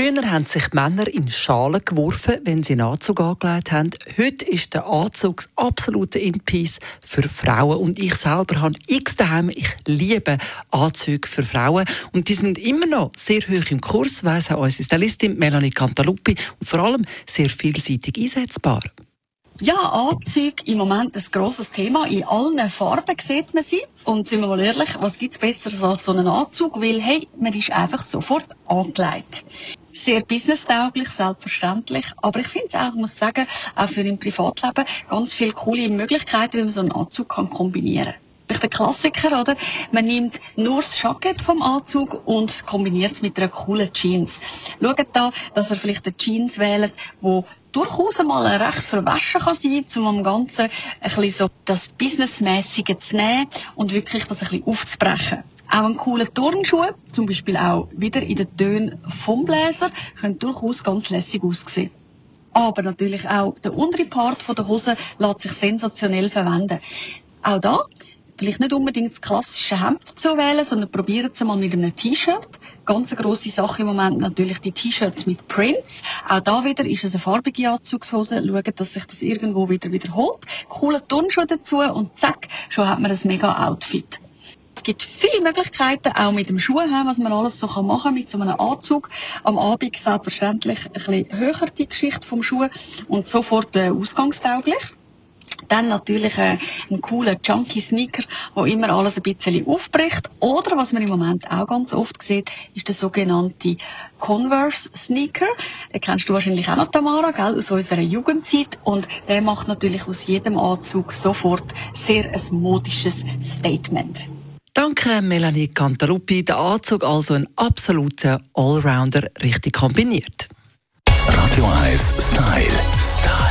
Früher haben sich Männer in Schalen geworfen, wenn sie einen Anzug angelegt haben. Heute ist der Anzug das absolute In-Piece für Frauen. Und ich selber habe x daheim. Ich liebe Anzüge für Frauen. Und die sind immer noch sehr hoch im Kurs, weiss auch unsere Stylistin Melanie Cantaluppi. Und vor allem sehr vielseitig einsetzbar. Ja, Anzüge im Moment ein grosses Thema. In allen Farben sieht man sie. Und sind wir mal ehrlich, was gibt's Besseres als so einen Anzug? Weil, hey, man ist einfach sofort angelegt. Sehr businesstauglich, selbstverständlich. Aber ich finde es auch, muss sagen, auch für im Privatleben ganz viele coole Möglichkeiten, wie man so einen Anzug kann kombinieren kann der Klassiker, oder? Man nimmt nur das Jackett vom Anzug und kombiniert es mit einer coolen Jeans. Schaut da, dass er vielleicht eine Jeans wählt, wo durchaus einmal recht verwaschen kann sein, um am Ganzen ein bisschen so das Businessmäßige zu nehmen und wirklich das ein bisschen aufzubrechen. Auch ein cooler Turnschuh, zum Beispiel auch wieder in den Tönen vom Bläser, können durchaus ganz lässig aussehen. Aber natürlich auch der untere Part der Hose lässt sich sensationell verwenden. Auch da vielleicht nicht unbedingt das klassische Hemd zu wählen, sondern probieren Sie mal mit einem T-Shirt. Ganz eine grosse Sache im Moment natürlich die T-Shirts mit Prints. Auch da wieder ist es eine farbige Anzugshose. Schauen, dass sich das irgendwo wieder wiederholt. Cooler Turnschuh dazu und zack, schon hat man ein mega Outfit. Es gibt viele Möglichkeiten, auch mit dem Schuh, was man alles so machen kann mit so einem Anzug. Am Abend selbstverständlich ein bisschen höher die Geschichte vom Schuh und sofort äh, ausgangstauglich. Dann natürlich äh, ein cooler Junkie Sneaker, wo immer alles ein bisschen aufbricht. Oder was man im Moment auch ganz oft sieht, ist der sogenannte Converse Sneaker. Den kennst du wahrscheinlich auch noch, Tamara, gell, aus unserer Jugendzeit. Und der macht natürlich aus jedem Anzug sofort sehr ein modisches Statement. Danke, Melanie Cantaruppi. Der Anzug also ein absoluter Allrounder, richtig kombiniert. Radio 1 Style. Style.